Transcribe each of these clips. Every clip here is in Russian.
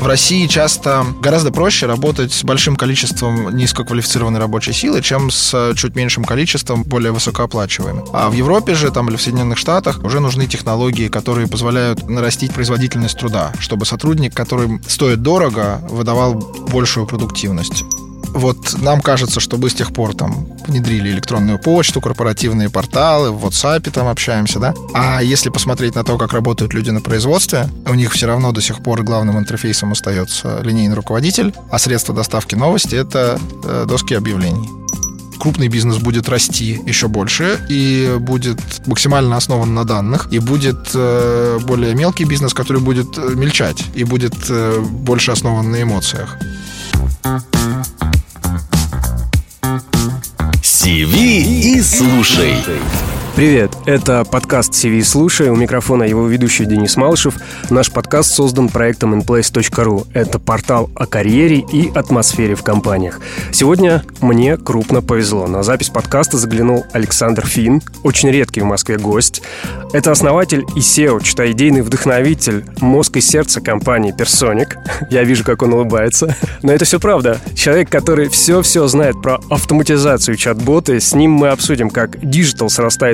В России часто гораздо проще работать с большим количеством низкоквалифицированной рабочей силы, чем с чуть меньшим количеством более высокооплачиваемой. А в Европе же там или в Соединенных Штатах уже нужны технологии, которые позволяют нарастить производительность труда, чтобы сотрудник, который стоит дорого, выдавал большую продуктивность. Вот нам кажется, что мы с тех пор там внедрили электронную почту, корпоративные порталы, в WhatsApp там общаемся, да. А если посмотреть на то, как работают люди на производстве, у них все равно до сих пор главным интерфейсом остается линейный руководитель, а средство доставки новости — это э, доски объявлений крупный бизнес будет расти еще больше и будет максимально основан на данных, и будет э, более мелкий бизнес, который будет э, мельчать и будет э, больше основан на эмоциях. Сиви и слушай. Привет, это подкаст CV Слушай, у микрофона его ведущий Денис Малышев. Наш подкаст создан проектом inplace.ru. Это портал о карьере и атмосфере в компаниях. Сегодня мне крупно повезло. На запись подкаста заглянул Александр Фин, очень редкий в Москве гость. Это основатель и CEO, читай идейный вдохновитель, мозг и сердце компании Personic. Я вижу, как он улыбается. Но это все правда. Человек, который все-все знает про автоматизацию чат-боты, с ним мы обсудим, как digital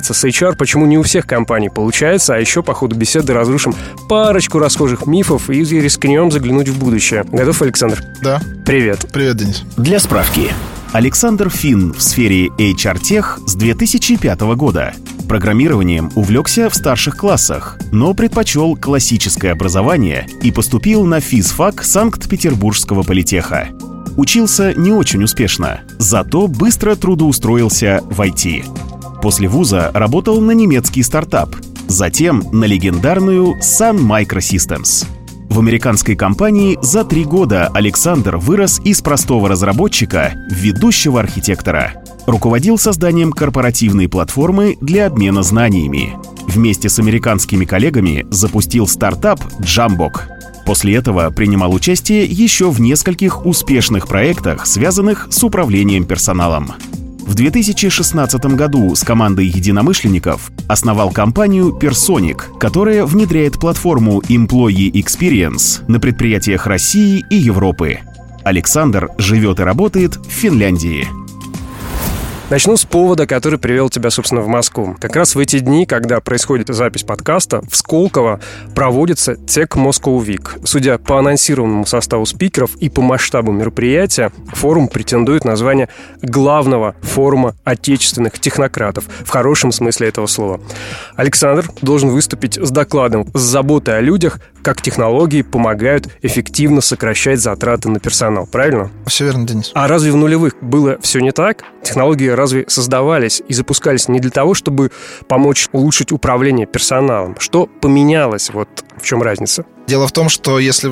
срастается с HR, почему не у всех компаний получается, а еще по ходу беседы разрушим парочку расхожих мифов и рискнем заглянуть в будущее. Готов, Александр? Да. Привет. Привет, Денис. Для справки. Александр Финн в сфере HR-тех с 2005 года. Программированием увлекся в старших классах, но предпочел классическое образование и поступил на физфак Санкт-Петербургского политеха. Учился не очень успешно, зато быстро трудоустроился в IT. После вуза работал на немецкий стартап, затем на легендарную Sun Microsystems. В американской компании за три года Александр вырос из простого разработчика в ведущего архитектора. Руководил созданием корпоративной платформы для обмена знаниями. Вместе с американскими коллегами запустил стартап Jambook. После этого принимал участие еще в нескольких успешных проектах, связанных с управлением персоналом. В 2016 году с командой единомышленников основал компанию Personic, которая внедряет платформу Employee Experience на предприятиях России и Европы. Александр живет и работает в Финляндии. Начну с повода, который привел тебя, собственно, в Москву. Как раз в эти дни, когда происходит запись подкаста, в Сколково проводится Tech Moscow Week. Судя по анонсированному составу спикеров и по масштабу мероприятия, форум претендует на звание главного форума отечественных технократов, в хорошем смысле этого слова. Александр должен выступить с докладом с заботой о людях, как технологии помогают эффективно сокращать затраты на персонал. Правильно? Все верно, Денис. А разве в нулевых было все не так? Технологии разве создавались и запускались не для того, чтобы помочь улучшить управление персоналом? Что поменялось? Вот в чем разница? Дело в том, что если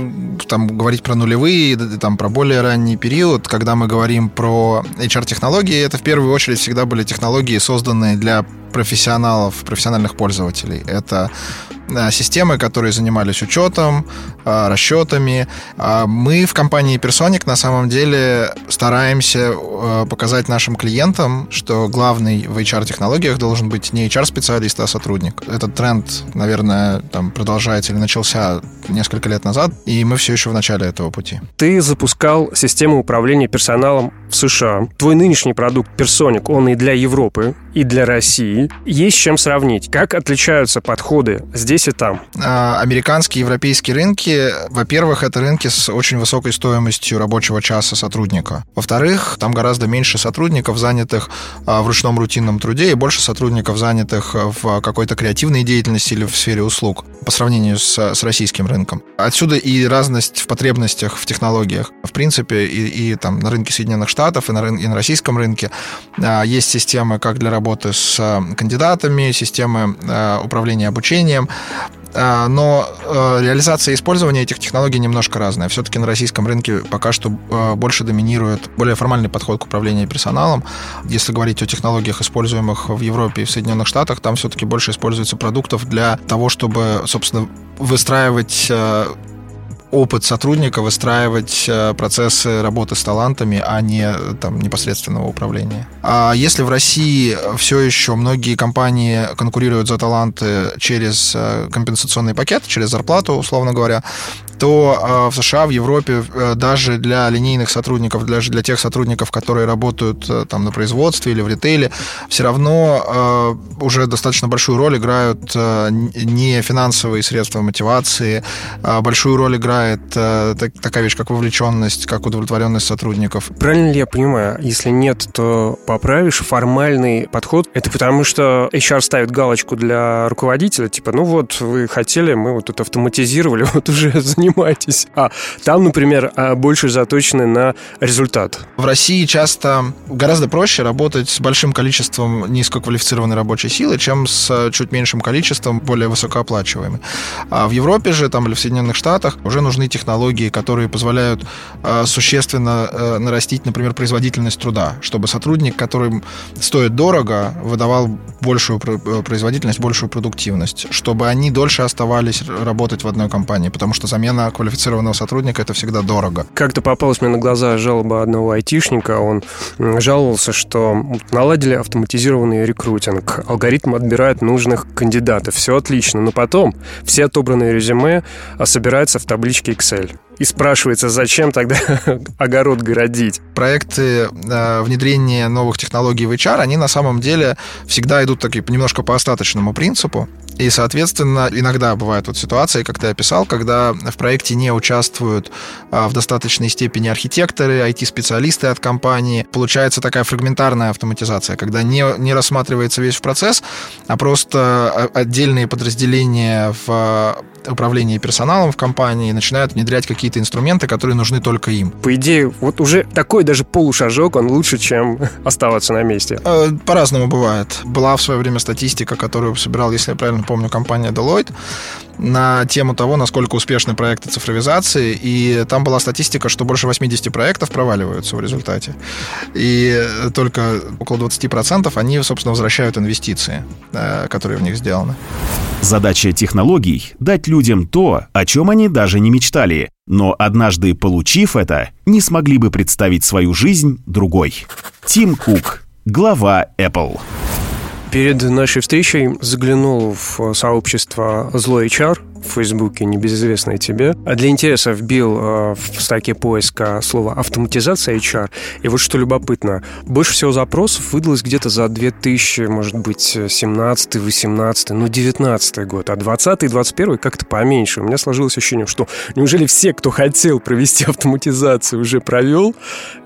там говорить про нулевые, там про более ранний период, когда мы говорим про HR-технологии, это в первую очередь всегда были технологии, созданные для профессионалов, профессиональных пользователей. Это Э, системы, которые занимались учетом, э, расчетами. А мы в компании Personic на самом деле стараемся э, показать нашим клиентам, что главный в HR-технологиях должен быть не HR-специалист, а сотрудник. Этот тренд, наверное, там продолжается или начался несколько лет назад, и мы все еще в начале этого пути. Ты запускал систему управления персоналом в США. Твой нынешний продукт Personic, он и для Европы, и для России. Есть чем сравнить. Как отличаются подходы здесь и там? А, американские европейские рынки, во-первых, это рынки с очень высокой стоимостью рабочего часа сотрудника. Во-вторых, там гораздо меньше сотрудников, занятых а, в ручном рутинном труде, и больше сотрудников, занятых в какой-то креативной деятельности или в сфере услуг по сравнению с, с российским рынком. Отсюда и разность в потребностях в технологиях. В принципе, и, и там на рынке Соединенных Штатов, и на, и на российском рынке а, есть системы как для работы с кандидатами, системы управления обучением, а, но э, реализация и использование этих технологий немножко разная. Все-таки на российском рынке пока что э, больше доминирует более формальный подход к управлению персоналом. Если говорить о технологиях, используемых в Европе и в Соединенных Штатах, там все-таки больше используется продуктов для того, чтобы, собственно, выстраивать э, опыт сотрудника выстраивать э, процессы работы с талантами, а не там, непосредственного управления. А если в России все еще многие компании конкурируют за таланты через э, компенсационный пакет, через зарплату, условно говоря, то в США, в Европе даже для линейных сотрудников, даже для тех сотрудников, которые работают там на производстве или в ритейле, все равно уже достаточно большую роль играют не финансовые средства мотивации, большую роль играет такая вещь, как вовлеченность, как удовлетворенность сотрудников. Правильно ли я понимаю, если нет, то поправишь формальный подход? Это потому, что HR ставит галочку для руководителя, типа, ну вот, вы хотели, мы вот это автоматизировали, вот уже занимайтесь. А там, например, а, больше заточены на результат. В России часто гораздо проще работать с большим количеством низкоквалифицированной рабочей силы, чем с чуть меньшим количеством более высокооплачиваемой. А в Европе же там или в Соединенных Штатах уже нужны технологии, которые позволяют а, существенно нарастить, например, производительность труда, чтобы сотрудник, который стоит дорого, выдавал большую э, производительность, большую продуктивность, чтобы они дольше оставались работать в одной компании, потому что замена квалифицированного сотрудника это всегда дорого. Как-то попалась мне на глаза жалоба одного айтишника, он жаловался, что наладили автоматизированный рекрутинг, алгоритм отбирает нужных кандидатов, все отлично, но потом все отобранные резюме а, собираются в табличке Excel. И спрашивается, зачем тогда огород городить? Проекты э, внедрения новых технологий в HR, они на самом деле всегда идут такие немножко по остаточному принципу. И, соответственно, иногда бывают вот ситуации, как ты описал, когда в проекте не участвуют а, в достаточной степени архитекторы, IT-специалисты от компании. Получается такая фрагментарная автоматизация, когда не, не рассматривается весь процесс, а просто а, отдельные подразделения в управлении персоналом в компании начинают внедрять какие-то инструменты, которые нужны только им. По идее, вот уже такой даже полушажок, он лучше, чем оставаться на месте. Э, по-разному бывает. Была в свое время статистика, которую собирал, если я правильно помню, компания Deloitte на тему того, насколько успешны проекты цифровизации, и там была статистика, что больше 80 проектов проваливаются в результате. И только около 20% они, собственно, возвращают инвестиции, э, которые в них сделаны. Задача технологий — дать людям то, о чем они даже не мечтали, но однажды получив это, не смогли бы представить свою жизнь другой. Тим Кук, глава Apple. Перед нашей встречей заглянул в сообщество «Злой HR», в Фейсбуке, небезызвестное тебе. А для интереса вбил э, в строке поиска слово «автоматизация HR». И вот что любопытно, больше всего запросов выдалось где-то за 2000, может быть, 17 18 ну, 19 год. А 20 и 21 как-то поменьше. У меня сложилось ощущение, что неужели все, кто хотел провести автоматизацию, уже провел?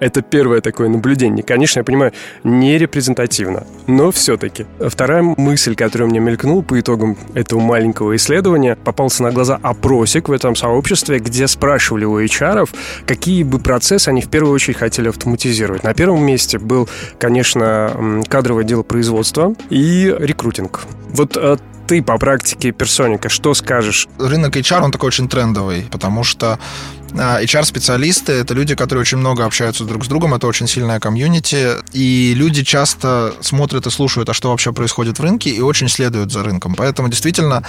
Это первое такое наблюдение. Конечно, я понимаю, не репрезентативно, но все-таки. Вторая мысль, которая мне мелькнула по итогам этого маленького исследования, попал попался на глаза опросик в этом сообществе, где спрашивали у HR, какие бы процессы они в первую очередь хотели автоматизировать. На первом месте был, конечно, кадровое дело производства и рекрутинг. Вот э, ты по практике персоника, что скажешь? Рынок HR, он такой очень трендовый, потому что HR-специалисты — это люди, которые очень много общаются друг с другом, это очень сильная комьюнити, и люди часто смотрят и слушают, а что вообще происходит в рынке, и очень следуют за рынком. Поэтому действительно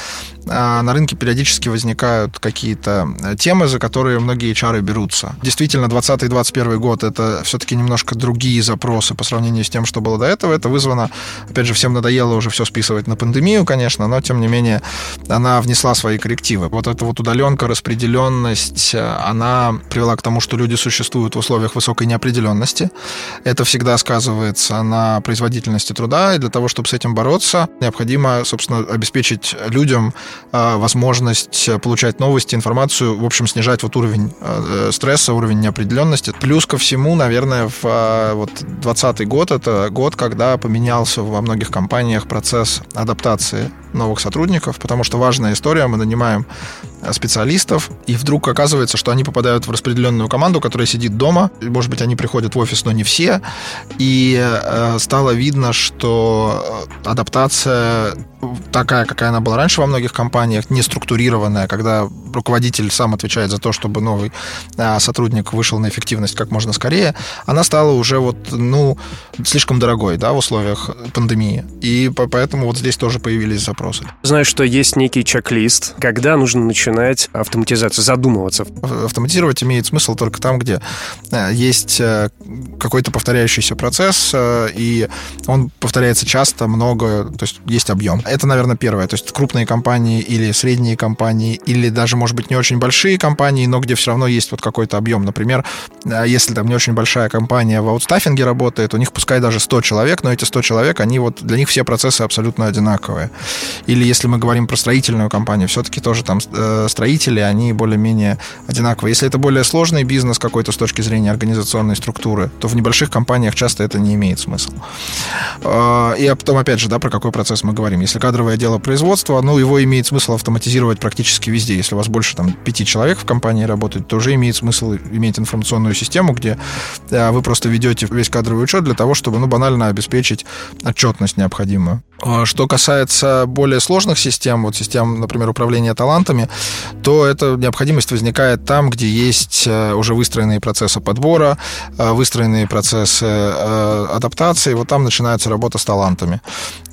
а, на рынке периодически возникают какие-то э, темы, за которые многие HR берутся. Действительно, 2020-2021 год — это все-таки немножко другие запросы по сравнению с тем, что было до этого. Это вызвано, опять же, всем надоело уже все списывать на пандемию, конечно, но, тем не менее, она внесла свои коррективы. Вот эта вот удаленка, распределенность, она привела к тому, что люди существуют в условиях высокой неопределенности. Это всегда сказывается на производительности труда, и для того, чтобы с этим бороться, необходимо, собственно, обеспечить людям а, возможность получать новости, информацию, в общем, снижать вот уровень а, стресса, уровень неопределенности. Плюс ко всему, наверное, в а, вот 2020 год это год, когда поменялся во многих компаниях процесс адаптации новых сотрудников, потому что важная история, мы нанимаем э, специалистов, и вдруг оказывается, что они попадают в распределенную команду, которая сидит дома, может быть, они приходят в офис, но не все, и э, стало видно, что э, адаптация такая, какая она была раньше во многих компаниях, не структурированная, когда руководитель сам отвечает за то, чтобы новый а, сотрудник вышел на эффективность как можно скорее, она стала уже вот, ну, слишком дорогой, да, в условиях пандемии. И поэтому вот здесь тоже появились запросы. Знаю, что есть некий чек-лист, когда нужно начинать автоматизацию, задумываться. Автоматизировать имеет смысл только там, где э, есть э, какой-то повторяющийся процесс, э, и он повторяется часто, много, то есть есть объем. Это, наверное, первое. То есть крупные компании или средние компании, или даже, может быть, не очень большие компании, но где все равно есть вот какой-то объем. Например, если там не очень большая компания в аутстаффинге работает, у них пускай даже 100 человек, но эти 100 человек, они вот для них все процессы абсолютно одинаковые. Или если мы говорим про строительную компанию, все-таки тоже там строители, они более-менее одинаковые. Если это более сложный бизнес какой-то с точки зрения организационной структуры, то в небольших компаниях часто это не имеет смысла. Э, и потом, опять же, да, про какой процесс мы говорим. Если кадровое дело производства, ну, его имеет смысл автоматизировать практически везде. Если у вас больше там пяти человек в компании работает, то уже имеет смысл иметь информационную систему, где э, вы просто ведете весь кадровый учет для того, чтобы, ну, банально обеспечить отчетность необходимую. А что касается более сложных систем, вот систем, например, управления талантами, то эта необходимость возникает там, где есть э, уже выстроенные процессы подбора, э, выстроенные процессы адаптации. Вот там начинается работа с талантами.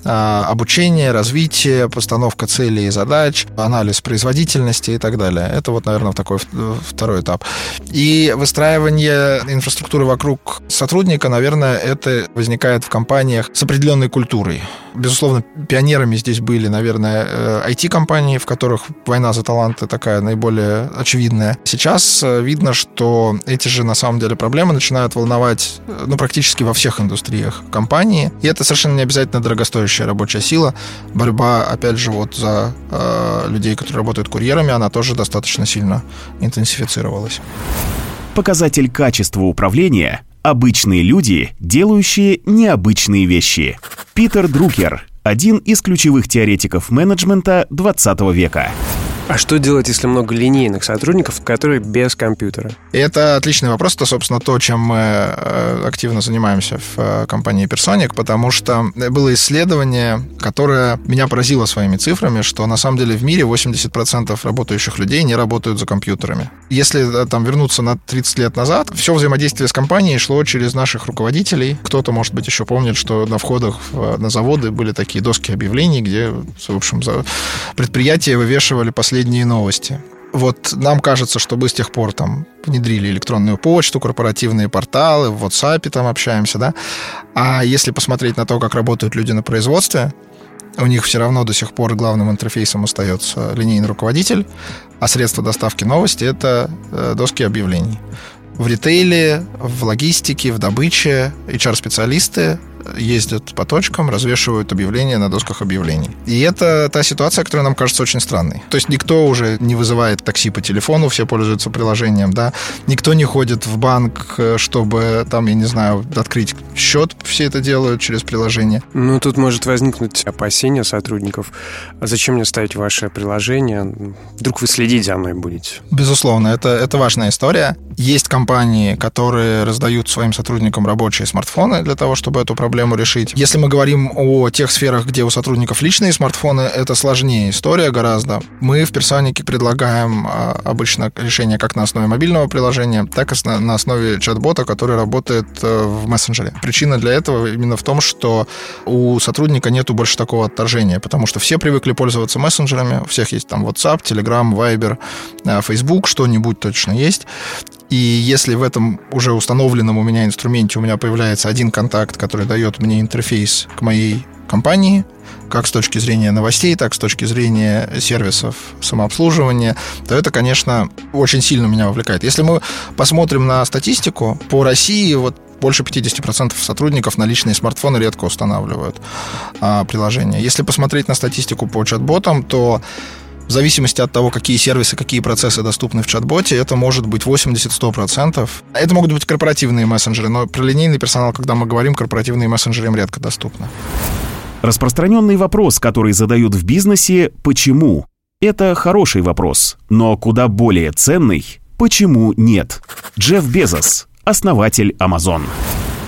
А, обучение, развитие, постановка целей и задач, анализ производительности и так далее. Это вот, наверное, такой второй этап. И выстраивание инфраструктуры вокруг сотрудника, наверное, это возникает в компаниях с определенной культурой. Безусловно, пионерами здесь были, наверное, IT-компании, э, в которых война за таланты такая наиболее очевидная. Сейчас э, видно, что эти же, на самом деле, проблемы начинают волновать э, ну, практически во всех индустриях компании. И это совершенно не обязательно дорогостоящая рабочая сила. Борьба, опять же, вот за э, людей, которые работают курьерами, она тоже достаточно сильно интенсифицировалась. Показатель качества управления Обычные люди, делающие необычные вещи. Питер Друкер, один из ключевых теоретиков менеджмента 20 века. А что делать, если много линейных сотрудников, которые без компьютера? Это отличный вопрос. Это, собственно, то, чем мы э, активно занимаемся в э, компании Personic, потому что было исследование, которое меня поразило своими цифрами, что на самом деле в мире 80% работающих людей не работают за компьютерами. Если э, там вернуться на 30 лет назад, все взаимодействие с компанией шло через наших руководителей. Кто-то, может быть, еще помнит, что на входах на заводы были такие доски объявлений, где, в общем, предприятия вывешивали последние последние новости. Вот нам кажется, что мы с тех пор там внедрили электронную почту, корпоративные порталы, в WhatsApp там общаемся, да. А если посмотреть на то, как работают люди на производстве, у них все равно до сих пор главным интерфейсом остается линейный руководитель, а средства доставки новости — это э, доски объявлений. В ритейле, в логистике, в добыче HR-специалисты ездят по точкам, развешивают объявления на досках объявлений. И это та ситуация, которая нам кажется очень странной. То есть никто уже не вызывает такси по телефону, все пользуются приложением, да. Никто не ходит в банк, чтобы там, я не знаю, открыть счет, все это делают через приложение. Ну, тут может возникнуть опасение сотрудников. А зачем мне ставить ваше приложение? Вдруг вы следить за мной будете? Безусловно, это, это важная история. Есть компании, которые раздают своим сотрудникам рабочие смартфоны для того, чтобы эту проблему проблему решить. Если мы говорим о тех сферах, где у сотрудников личные смартфоны, это сложнее история гораздо. Мы в Персонике предлагаем а, обычно решение как на основе мобильного приложения, так и на основе чат-бота, который работает э, в мессенджере. Причина для этого именно в том, что у сотрудника нету больше такого отторжения, потому что все привыкли пользоваться мессенджерами, у всех есть там WhatsApp, Telegram, Viber, э, Facebook, что-нибудь точно есть. И если в этом уже установленном у меня инструменте у меня появляется один контакт, который дает мне интерфейс к моей компании, как с точки зрения новостей, так с точки зрения сервисов самообслуживания, то это, конечно, очень сильно меня вовлекает. Если мы посмотрим на статистику, по России вот больше 50% сотрудников на личные смартфоны редко устанавливают а, приложение. Если посмотреть на статистику по чат-ботам, то в зависимости от того, какие сервисы, какие процессы доступны в чат-боте, это может быть 80-100%. Это могут быть корпоративные мессенджеры, но про линейный персонал, когда мы говорим, корпоративные мессенджеры им редко доступны. Распространенный вопрос, который задают в бизнесе «почему?». Это хороший вопрос, но куда более ценный «почему нет?». Джефф Безос, основатель Amazon.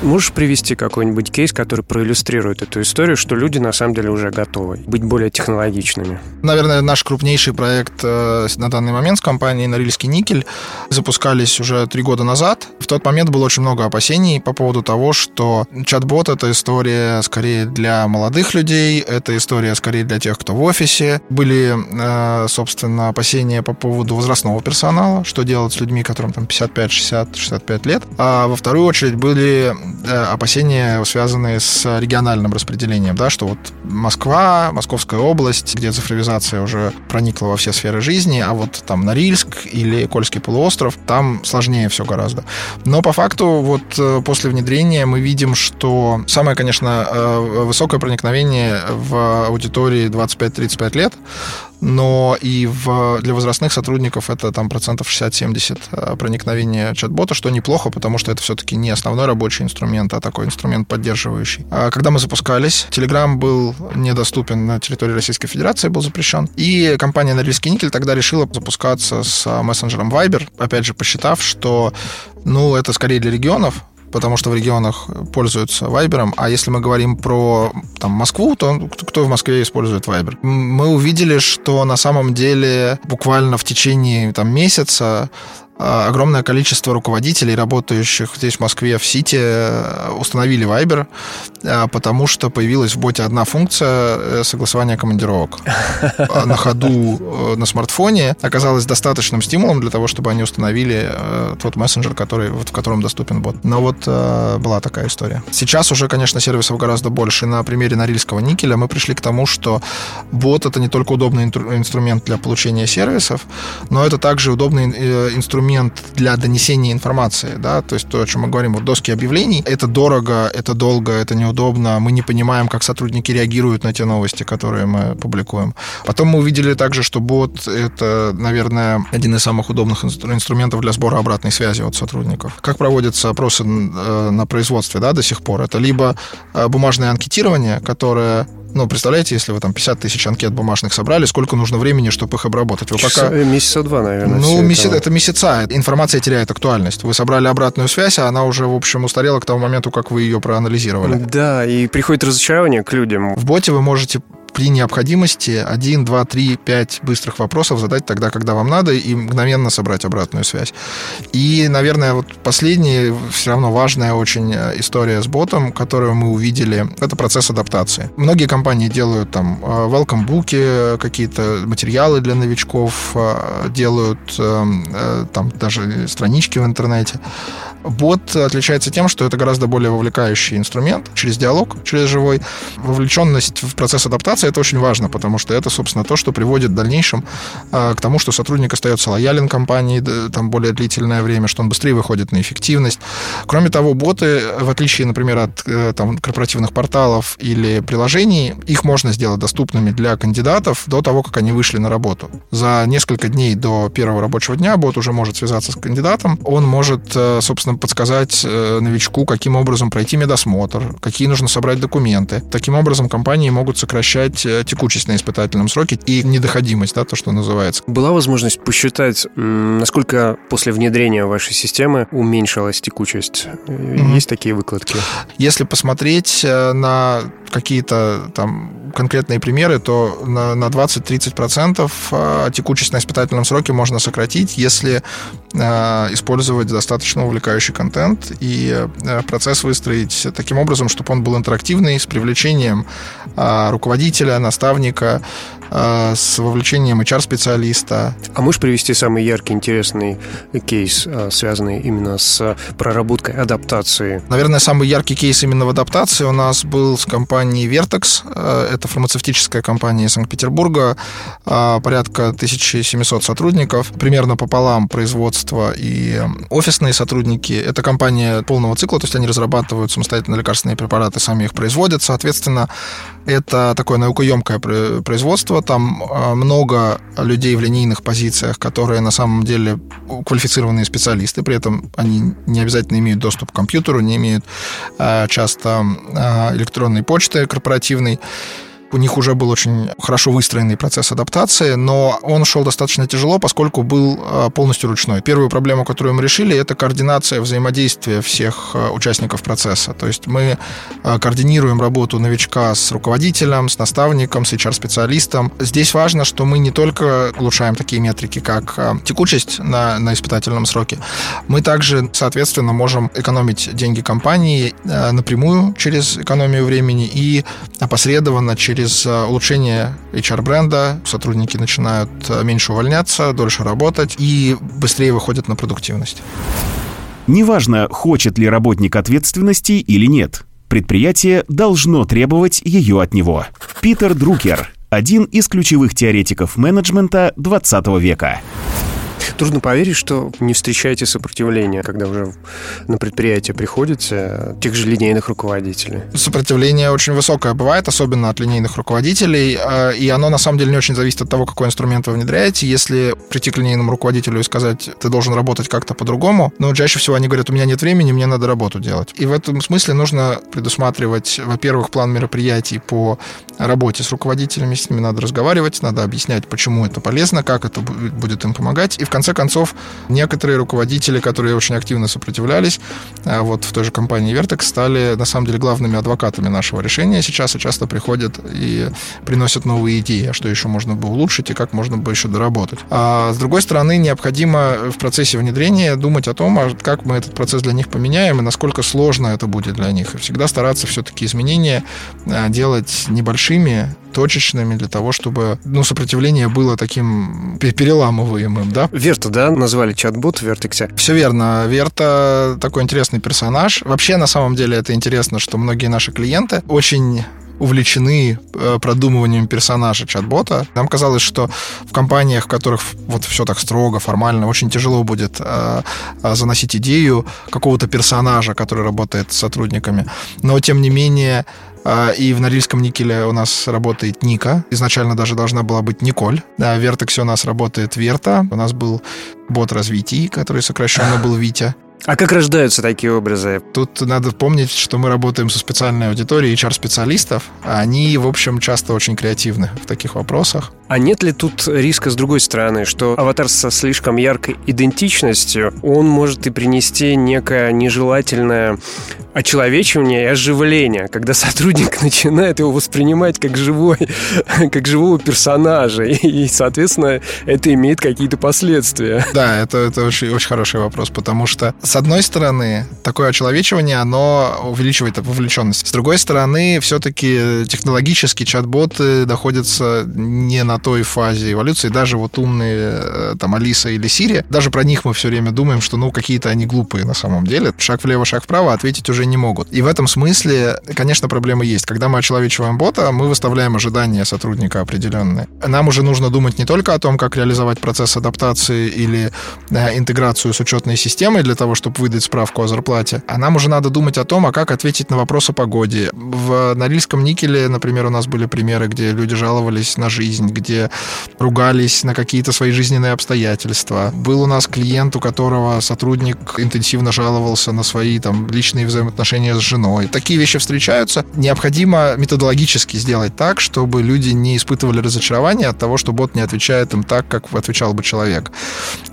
Можешь привести какой-нибудь кейс, который проиллюстрирует эту историю, что люди на самом деле уже готовы быть более технологичными? Наверное, наш крупнейший проект э, на данный момент с компанией Норильский никель запускались уже три года назад. В тот момент было очень много опасений по поводу того, что чат-бот — это история скорее для молодых людей, это история скорее для тех, кто в офисе. Были, э, собственно, опасения по поводу возрастного персонала, что делать с людьми, которым там 55, 60, 65 лет. А во вторую очередь были опасения, связанные с региональным распределением, да, что вот Москва, Московская область, где цифровизация уже проникла во все сферы жизни, а вот там Норильск или Кольский полуостров, там сложнее все гораздо. Но по факту вот э, после внедрения мы видим, что самое, конечно, э, высокое проникновение в аудитории 25-35 лет, но и в, для возрастных сотрудников это там процентов 60-70 э, проникновения чат-бота, что неплохо, потому что это все-таки не основной рабочий инструмент, а такой инструмент поддерживающий. А когда мы запускались, Telegram был недоступен на территории Российской Федерации, был запрещен, и компания Норильский никель тогда решила запускаться с мессенджером Viber, опять же, посчитав, что ну, это скорее для регионов, потому что в регионах пользуются Вайбером. А если мы говорим про там, Москву, то кто в Москве использует Вайбер? Мы увидели, что на самом деле буквально в течение там, месяца огромное количество руководителей, работающих здесь в Москве, в Сити, установили Viber, а, потому что появилась в боте одна функция э, согласования командировок. А, на ходу э, на смартфоне оказалось достаточным стимулом для того, чтобы они установили э, тот мессенджер, который, в котором доступен бот. Но вот была такая история. Сейчас уже, конечно, сервисов гораздо больше. На примере Норильского никеля мы пришли к тому, что бот — это не только удобный инструмент для получения сервисов, но это также удобный инструмент инструмент для донесения информации, да, то есть то, о чем мы говорим, вот доски объявлений, это дорого, это долго, это неудобно, мы не понимаем, как сотрудники реагируют на те новости, которые мы публикуем. Потом мы увидели также, что бот — это, наверное, один из самых удобных инструментов для сбора обратной связи от сотрудников. Как проводятся опросы э, на производстве, да, до сих пор? Это либо э, бумажное анкетирование, которое ну, представляете, если вы там 50 тысяч анкет бумажных собрали, сколько нужно времени, чтобы их обработать? Вы пока... Месяца два, наверное. Ну, месяц... это... это месяца. Информация теряет актуальность. Вы собрали обратную связь, а она уже, в общем, устарела к тому моменту, как вы ее проанализировали. Да, и приходит разочарование к людям. В боте вы можете при необходимости 1, 2, 3, 5 быстрых вопросов задать тогда, когда вам надо, и мгновенно собрать обратную связь. И, наверное, вот последняя, все равно важная очень э, история с ботом, которую мы увидели, это процесс адаптации. Многие компании делают там э, welcome буки, какие-то материалы для новичков, э, делают там даже странички в интернете. Бот отличается тем, что это гораздо более вовлекающий инструмент через диалог, через живой. Вовлеченность в процесс адаптации это очень важно, потому что это, собственно, то, что приводит в дальнейшем э, к тому, что сотрудник остается лоялен компании там более длительное время, что он быстрее выходит на эффективность. Кроме того, боты, в отличие, например, от э, там, корпоративных порталов или приложений, их можно сделать доступными для кандидатов до того, как они вышли на работу. За несколько дней до первого рабочего дня бот уже может связаться с кандидатом, он может, э, собственно, подсказать э, новичку, каким образом пройти медосмотр, какие нужно собрать документы. Таким образом, компании могут сокращать э, текучесть на испытательном сроке и недоходимость, да, то, что называется. Была возможность посчитать, насколько после внедрения вашей системы уменьшилась текучесть? Mm-hmm. Есть такие выкладки? Если посмотреть на какие-то там конкретные примеры, то на, на 20-30% текучесть на испытательном сроке можно сократить, если э, использовать достаточно увлекающий контент и э, процесс выстроить таким образом, чтобы он был интерактивный, с привлечением а, руководителя, наставника, а, с вовлечением HR-специалиста. А можешь привести самый яркий, интересный кейс, а, связанный именно с проработкой адаптации? Наверное, самый яркий кейс именно в адаптации у нас был с компанией Vertex. Это фармацевтическая компания из Санкт-Петербурга. Порядка 1700 сотрудников. Примерно пополам производства и офисные сотрудники. Это компания полного цикла, то есть они разрабатывают самостоятельно лекарственные препараты, сами их производят. Соответственно, это такое наукоемкое производство. Там а, много людей в линейных позициях, которые на самом деле квалифицированные специалисты. При этом они не обязательно имеют доступ к компьютеру, не имеют а, часто а, электронной почты корпоративной. У них уже был очень хорошо выстроенный процесс адаптации, но он шел достаточно тяжело, поскольку был а, полностью ручной. Первую проблему, которую мы решили, это координация взаимодействия всех а, участников процесса. То есть мы а, координируем работу новичка с руководителем, с наставником, с HR-специалистом. Здесь важно, что мы не только улучшаем такие метрики, как текучесть на, на испытательном сроке, мы также, соответственно, можем экономить деньги компании напрямую через экономию времени и опосредованно через через э, улучшение HR-бренда сотрудники начинают э, меньше увольняться, дольше работать и быстрее выходят на продуктивность. Неважно, хочет ли работник ответственности или нет. Предприятие должно требовать ее от него. Питер Друкер – один из ключевых теоретиков менеджмента 20 века. Трудно поверить, что не встречаете сопротивления, когда уже на предприятие приходите, тех же линейных руководителей. Сопротивление очень высокое бывает, особенно от линейных руководителей, а, и оно на самом деле не очень зависит от того, какой инструмент вы внедряете. Если прийти к линейному руководителю и сказать, ты должен работать как-то по-другому, но чаще всего они говорят, у меня нет времени, мне надо работу делать. И в этом смысле нужно предусматривать, во-первых, план мероприятий по работе с руководителями, с ними надо разговаривать, надо объяснять, почему это полезно, как это будет им помогать, и в конце концов, некоторые руководители, которые очень активно сопротивлялись, а, вот в той же компании Vertex, стали, на самом деле, главными адвокатами нашего решения сейчас и часто приходят и приносят новые идеи, а что еще можно бы улучшить и как можно бы еще доработать. А с другой стороны, необходимо в процессе внедрения думать о том, а как мы этот процесс для них поменяем и насколько сложно это будет для них. И всегда стараться все-таки изменения делать небольшими, точечными для того, чтобы ну, сопротивление было таким переламываемым, да? Верта, да, назвали чат-бот в Вертексе? Все верно. Верта такой интересный персонаж. Вообще, на самом деле, это интересно, что многие наши клиенты очень увлечены э, продумыванием персонажа чат-бота. Нам казалось, что в компаниях, в которых вот все так строго, формально, очень тяжело будет э, э, заносить идею какого-то персонажа, который работает с сотрудниками. Но, тем не менее, и в Норильском никеле у нас работает Ника. Изначально даже должна была быть Николь. Да, в Вертексе у нас работает Верта. У нас был бот развития, который сокращенно был Витя. А как рождаются такие образы? Тут надо помнить, что мы работаем со специальной аудиторией HR-специалистов. Они, в общем, часто очень креативны в таких вопросах. А нет ли тут риска с другой стороны, что аватар со слишком яркой идентичностью, он может и принести некое нежелательное очеловечивание и оживление, когда сотрудник начинает его воспринимать как живой, как живого персонажа, и, соответственно, это имеет какие-то последствия. Да, это, это очень, очень хороший вопрос, потому что, с одной стороны, такое очеловечивание, оно увеличивает вовлеченность. С другой стороны, все-таки технологически чат-боты находятся не на той фазе эволюции. Даже вот умные э, там Алиса или Сири, даже про них мы все время думаем, что ну какие-то они глупые на самом деле. Шаг влево, шаг вправо ответить уже не могут. И в этом смысле, конечно, проблемы есть. Когда мы очеловечиваем бота, мы выставляем ожидания сотрудника определенные. Нам уже нужно думать не только о том, как реализовать процесс адаптации или э, интеграцию с учетной системой для того, чтобы выдать справку о зарплате, а нам уже надо думать о том, а как ответить на вопрос о погоде. В Норильском никеле, например, у нас были примеры, где люди жаловались на жизнь, где где ругались на какие-то свои жизненные обстоятельства. Был у нас клиент, у которого сотрудник интенсивно жаловался на свои там личные взаимоотношения с женой. Такие вещи встречаются. Необходимо методологически сделать так, чтобы люди не испытывали разочарования от того, что бот не отвечает им так, как отвечал бы человек.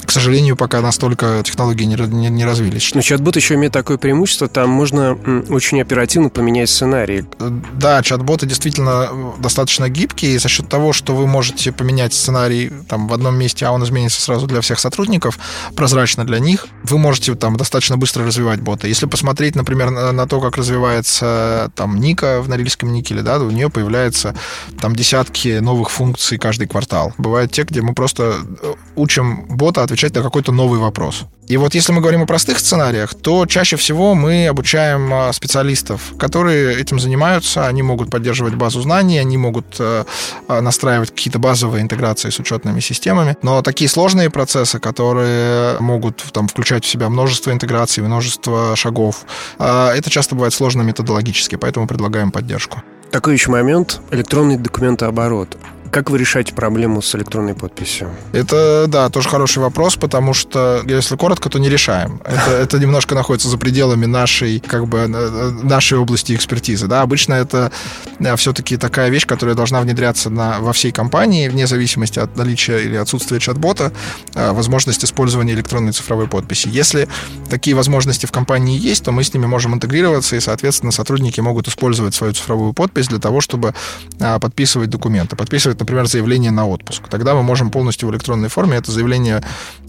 К сожалению, пока настолько технологии не, не, не развились. Но чат-бот еще имеет такое преимущество, там можно очень оперативно поменять сценарий. Да, чат-боты действительно достаточно гибкие, и за счет того, что вы можете поменять сценарий там в одном месте, а он изменится сразу для всех сотрудников, прозрачно для них, вы можете там достаточно быстро развивать бота. Если посмотреть, например, на, на то, как развивается там Ника в Норильском никеле, да, у нее появляются там десятки новых функций каждый квартал. Бывают те, где мы просто э, учим бота отвечать на какой-то новый вопрос. И вот если мы говорим о простых сценариях, то чаще всего мы обучаем а, специалистов, которые этим занимаются. Они могут поддерживать базу знаний, они могут э, а, настраивать какие-то базовые интеграции с учетными системами. Но такие сложные процессы, которые могут там, включать в себя множество интеграций, множество шагов, а, это часто бывает сложно методологически, поэтому предлагаем поддержку. Такой еще момент – электронный документооборот. Как вы решаете проблему с электронной подписью? Это, да, тоже хороший вопрос, потому что, если коротко, то не решаем. Это, это немножко находится за пределами нашей, как бы, э, нашей области экспертизы. Да? Обычно это э, все-таки такая вещь, которая должна внедряться на, во всей компании, вне зависимости от наличия или отсутствия чат-бота, э, возможность использования электронной цифровой подписи. Если такие возможности в компании есть, то мы с ними можем интегрироваться, и, соответственно, сотрудники могут использовать свою цифровую подпись для того, чтобы подписывать документы. Подписывать, например, заявление на отпуск. Тогда мы можем полностью в электронной форме это заявление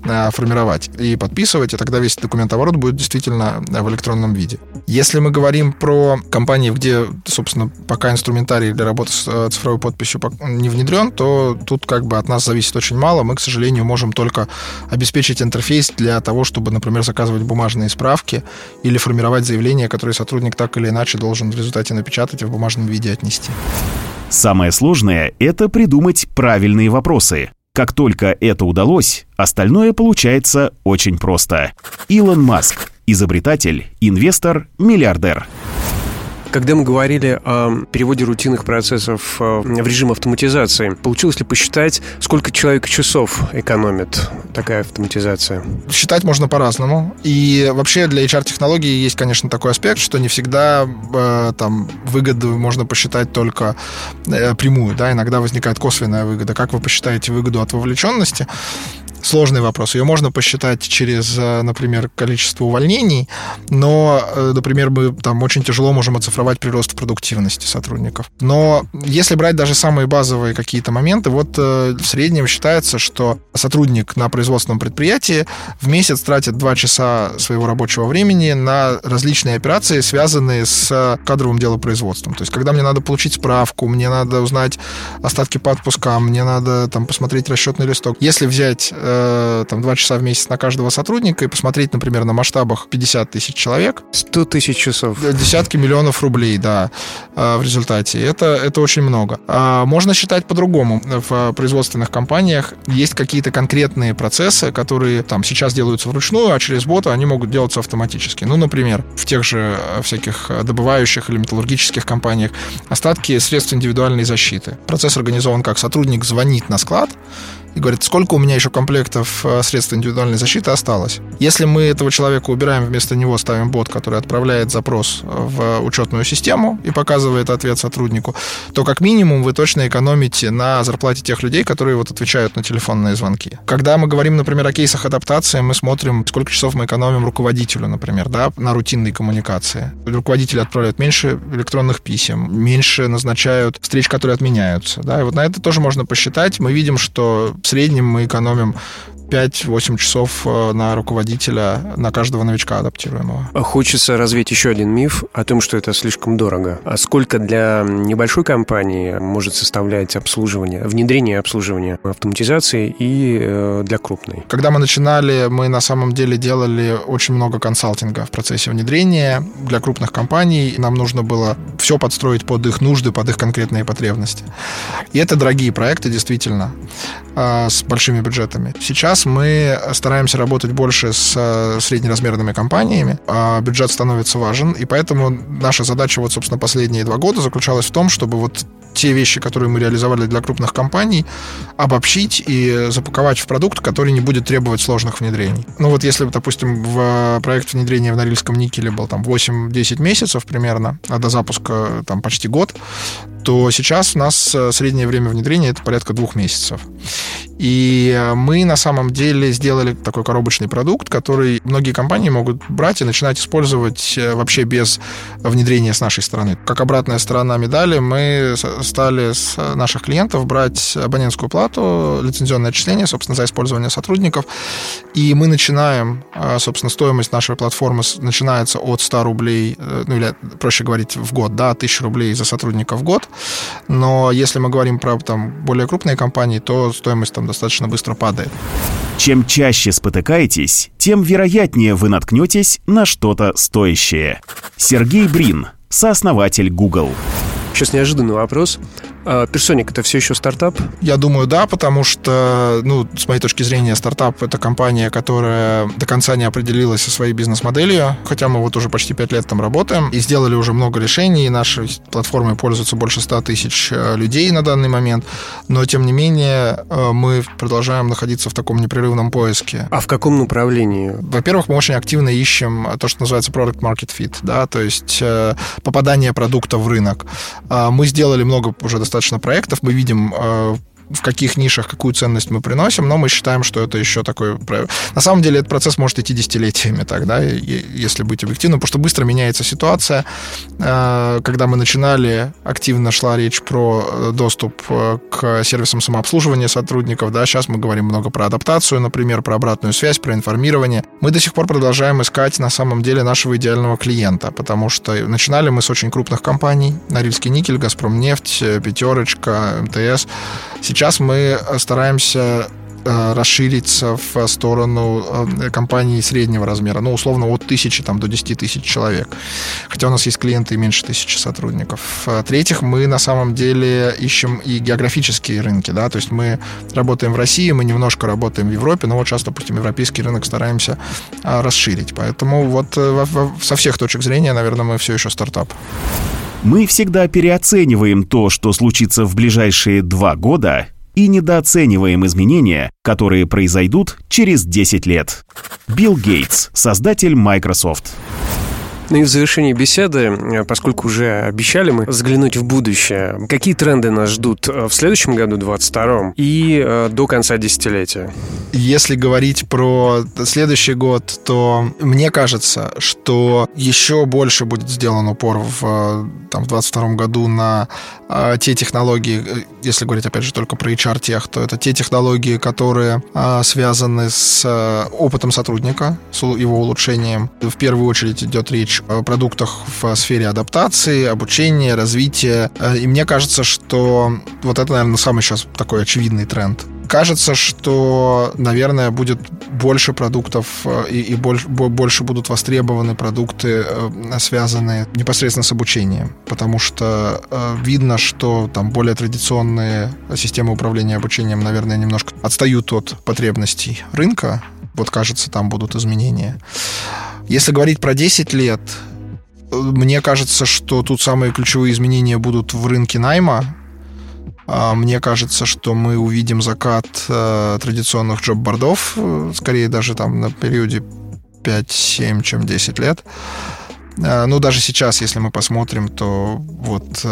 э, формировать и подписывать, и тогда весь документооборот будет действительно э, в электронном виде. Если мы говорим про компании, где, собственно, пока инструментарий для работы с э, цифровой подписью не внедрен, то тут как бы от нас зависит очень мало. Мы, к сожалению, можем только обеспечить интерфейс для того, чтобы, например, заказывать бумажные справки или формировать заявления, которые сотрудник так или иначе должен в результате напечатать и в бумажном виде отнести. Самое сложное — это придумать правильные вопросы. Как только это удалось, остальное получается очень просто. Илон Маск – изобретатель, инвестор, миллиардер. Когда мы говорили о переводе рутинных процессов э, в режим автоматизации, получилось ли посчитать, сколько человек часов экономит такая автоматизация? Считать можно по-разному. И вообще для HR-технологии есть, конечно, такой аспект, что не всегда э, там выгоду можно посчитать только э, прямую. Да? Иногда возникает косвенная выгода. Как вы посчитаете выгоду от вовлеченности? Сложный вопрос. Ее можно посчитать через, э, например, количество увольнений, но, э, например, мы там очень тяжело можем оцифровать прирост продуктивности сотрудников. Но если брать даже самые базовые какие-то моменты, вот э, в среднем считается, что сотрудник на производственном предприятии в месяц тратит 2 часа своего рабочего времени на различные операции, связанные с кадровым делопроизводством. То есть, когда мне надо получить справку, мне надо узнать остатки по отпускам, мне надо там посмотреть расчетный листок. Если взять там, 2 часа в месяц на каждого сотрудника и посмотреть, например, на масштабах 50 тысяч человек. 100 тысяч часов. Десятки миллионов рублей, да, э, в результате. Это, это очень много. А можно считать по-другому. В производственных компаниях есть какие-то конкретные процессы, которые там сейчас делаются вручную, а через бота они могут делаться автоматически. Ну, например, в тех же э, всяких добывающих или металлургических компаниях остатки средств индивидуальной защиты. Процесс организован как сотрудник звонит на склад, и говорит, сколько у меня еще комплектов э, средств индивидуальной защиты осталось. Если мы этого человека убираем, вместо него ставим бот, который отправляет запрос э, в учетную систему и показывает ответ сотруднику, то как минимум вы точно экономите на зарплате тех людей, которые вот отвечают на телефонные звонки. Когда мы говорим, например, о кейсах адаптации, мы смотрим, сколько часов мы экономим руководителю, например, да, на рутинной коммуникации. Руководители отправляют меньше электронных писем, меньше назначают встреч, которые отменяются. Да, и вот на это тоже можно посчитать. Мы видим, что в среднем мы экономим 5-8 часов э, на руководителя, на каждого новичка адаптируемого. Хочется развить еще один миф о том, что это слишком дорого. А сколько для небольшой компании может составлять обслуживание, внедрение обслуживания автоматизации и э, для крупной? Когда мы начинали, мы на самом деле делали очень много консалтинга в процессе внедрения. Для крупных компаний нам нужно было все подстроить под их нужды, под их конкретные потребности. И это дорогие проекты, действительно, э, с большими бюджетами. Сейчас Сейчас мы стараемся работать больше с э, среднеразмерными компаниями, а бюджет становится важен, и поэтому наша задача вот, собственно, последние два года заключалась в том, чтобы вот те вещи, которые мы реализовали для крупных компаний, обобщить и запаковать в продукт, который не будет требовать сложных внедрений. Ну вот если, допустим, в проект внедрения в Норильском никеле был там 8-10 месяцев примерно, а до запуска там почти год, то сейчас у нас э, среднее время внедрения это порядка двух месяцев. И э, мы на самом деле сделали такой коробочный продукт, который многие компании могут брать и начинать использовать э, вообще без внедрения с нашей стороны. Как обратная сторона медали, мы стали с наших клиентов брать абонентскую плату, лицензионное отчисление, собственно, за использование сотрудников. И мы начинаем, собственно, стоимость нашей платформы начинается от 100 рублей, ну или, проще говорить, в год, да, 1000 рублей за сотрудника в год. Но если мы говорим про там, более крупные компании, то стоимость там достаточно быстро падает. Чем чаще спотыкаетесь, тем вероятнее вы наткнетесь на что-то стоящее. Сергей Брин, сооснователь Google. Сейчас неожиданный вопрос. А Персоник это все еще стартап? Я думаю, да, потому что, ну, с моей точки зрения, стартап это компания, которая до конца не определилась со своей бизнес-моделью, хотя мы вот уже почти пять лет там работаем и сделали уже много решений, и нашей платформой пользуются больше 100 тысяч э, людей на данный момент, но тем не менее э, мы продолжаем находиться в таком непрерывном поиске. А в каком направлении? Во-первых, мы очень активно ищем то, что называется product market fit, да, то есть э, попадание продукта в рынок. А, мы сделали много уже достаточно проектов, мы видим э, в каких нишах какую ценность мы приносим, но мы считаем, что это еще такой... На самом деле этот процесс может идти десятилетиями тогда, если быть объективным, потому что быстро меняется ситуация. Э, когда мы начинали, активно шла речь про э, доступ э, к сервисам самообслуживания сотрудников, да, сейчас мы говорим много про адаптацию, например, про обратную связь, про информирование. Мы до сих пор продолжаем искать на самом деле нашего идеального клиента, потому что начинали мы с очень крупных компаний, Норильский никель, Газпромнефть, Пятерочка, МТС. Сейчас мы стараемся Э, расшириться в сторону э, компаний среднего размера, ну, условно, от тысячи там, до 10 тысяч человек. Хотя у нас есть клиенты и меньше тысячи сотрудников. В-третьих, мы на самом деле ищем и географические рынки, да, то есть мы работаем в России, мы немножко работаем в Европе, но вот сейчас, допустим, европейский рынок стараемся расширить. Поэтому вот э, со всех точек зрения, наверное, мы все еще стартап. Мы всегда переоцениваем то, что случится в ближайшие два года, и недооцениваем изменения, которые произойдут через 10 лет. Билл Гейтс, создатель Microsoft. Ну и в завершении беседы, э, поскольку уже обещали мы взглянуть в будущее, какие тренды нас ждут э, в следующем году, 22-м, и э, до конца десятилетия? Если говорить про следующий год, то мне кажется, что еще больше будет сделан упор в, там, в 22 году на те технологии, если говорить, опять же, только про HR-тех, то это те технологии, которые связаны с опытом сотрудника, с его улучшением. В первую очередь идет речь речь о продуктах в сфере адаптации, обучения, развития. Э, и мне кажется, что вот это, наверное, самый сейчас такой очевидный тренд. Кажется, что, наверное, будет больше продуктов э, и, и больше, больше будут востребованы продукты, э, связанные непосредственно с обучением. Потому что видно, что там более традиционные системы управления обучением, наверное, немножко отстают от потребностей рынка. Вот, кажется, там будут изменения. Если говорить про 10 лет, мне кажется, что тут самые ключевые изменения будут в рынке найма. А, мне кажется, что мы увидим закат э, традиционных джоб-бордов, э, скорее даже там на периоде 5-7, чем 10 лет. Э, ну, даже сейчас, если мы посмотрим, то вот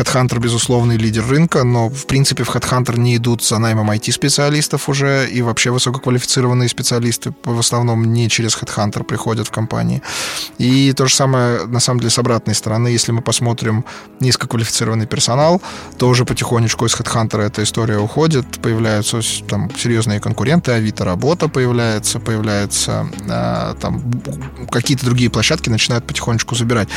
HeadHunter, безусловный лидер рынка, но, в принципе, в HeadHunter не идут за наймом IT-специалистов уже, и вообще высококвалифицированные специалисты в основном не через HeadHunter приходят в компании. И то же самое, на самом деле, с обратной стороны. Если мы посмотрим низкоквалифицированный персонал, то уже потихонечку из HeadHunter эта история уходит, появляются там серьезные конкуренты, Авито работа появляется, появляются а, там какие-то другие площадки начинают потихонечку забирать.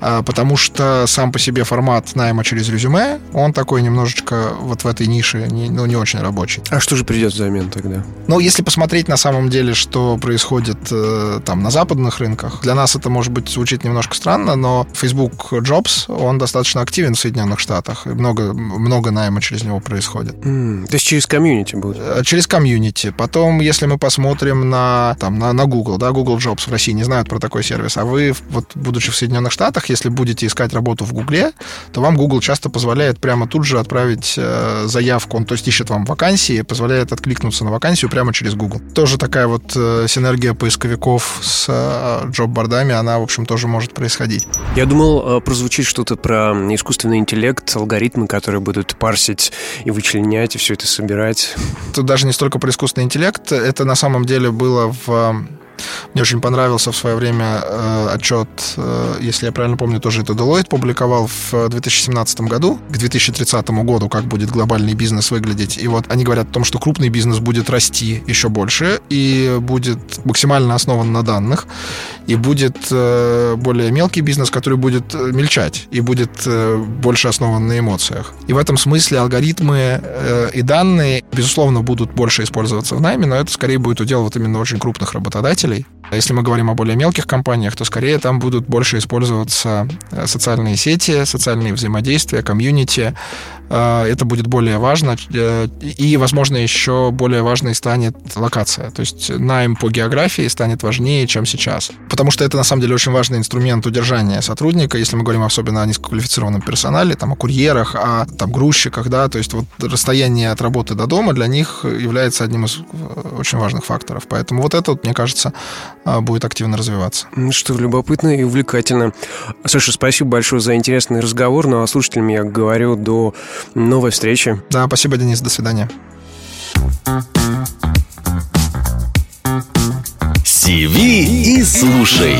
А, потому что сам по себе формат найма через резюме, он такой немножечко вот в этой нише, не, ну, не очень рабочий. А что же придет взамен тогда? Ну, если посмотреть на самом деле, что происходит э, там на западных рынках, для нас это, может быть, звучит немножко странно, но Facebook Jobs, он достаточно активен в Соединенных Штатах, и много, много найма через него происходит. Mm, то есть через комьюнити будет? Э, через комьюнити. Потом, если мы посмотрим на, там, на, на Google, да, Google Jobs в России не знают про такой сервис, а вы, вот, будучи в Соединенных Штатах, если будете искать работу в Гугле, то вам Google часто позволяет прямо тут же отправить э, заявку, он то есть ищет вам вакансии, позволяет откликнуться на вакансию прямо через Google. Тоже такая вот э, синергия поисковиков с э, джоб-бордами, она, в общем, тоже может происходить. Я думал, прозвучит что-то про искусственный интеллект, алгоритмы, которые будут парсить и вычленять, и все это собирать. Тут даже не столько про искусственный интеллект, это на самом деле было в мне очень понравился в свое время э, отчет, э, если я правильно помню, тоже это Deloitte публиковал в 2017 году, к 2030 году, как будет глобальный бизнес выглядеть. И вот они говорят о том, что крупный бизнес будет расти еще больше и будет максимально основан на данных, и будет э, более мелкий бизнес, который будет э, мельчать и будет э, больше основан на эмоциях. И в этом смысле алгоритмы э, и данные, безусловно, будут больше использоваться в найме, но это скорее будет удел вот именно очень крупных работодателей, пользователей. А если мы говорим о более мелких компаниях, то скорее там будут больше использоваться э, социальные сети, социальные взаимодействия, комьюнити, Э, это будет более важно. Э, и, возможно, еще более важной станет локация. То есть найм по географии станет важнее, чем сейчас. Потому что это, на самом деле, очень важный инструмент удержания сотрудника, если мы говорим особенно о низкоквалифицированном персонале, там, о курьерах, о там, грузчиках, да, то есть вот расстояние от работы до дома для них является одним из очень важных факторов. Поэтому вот это, мне кажется, будет активно развиваться. Что любопытно и увлекательно. Саша, спасибо большое за интересный разговор. Ну а слушателям я говорю до новой встречи. Да, спасибо, Денис. До свидания. Сиви и слушай.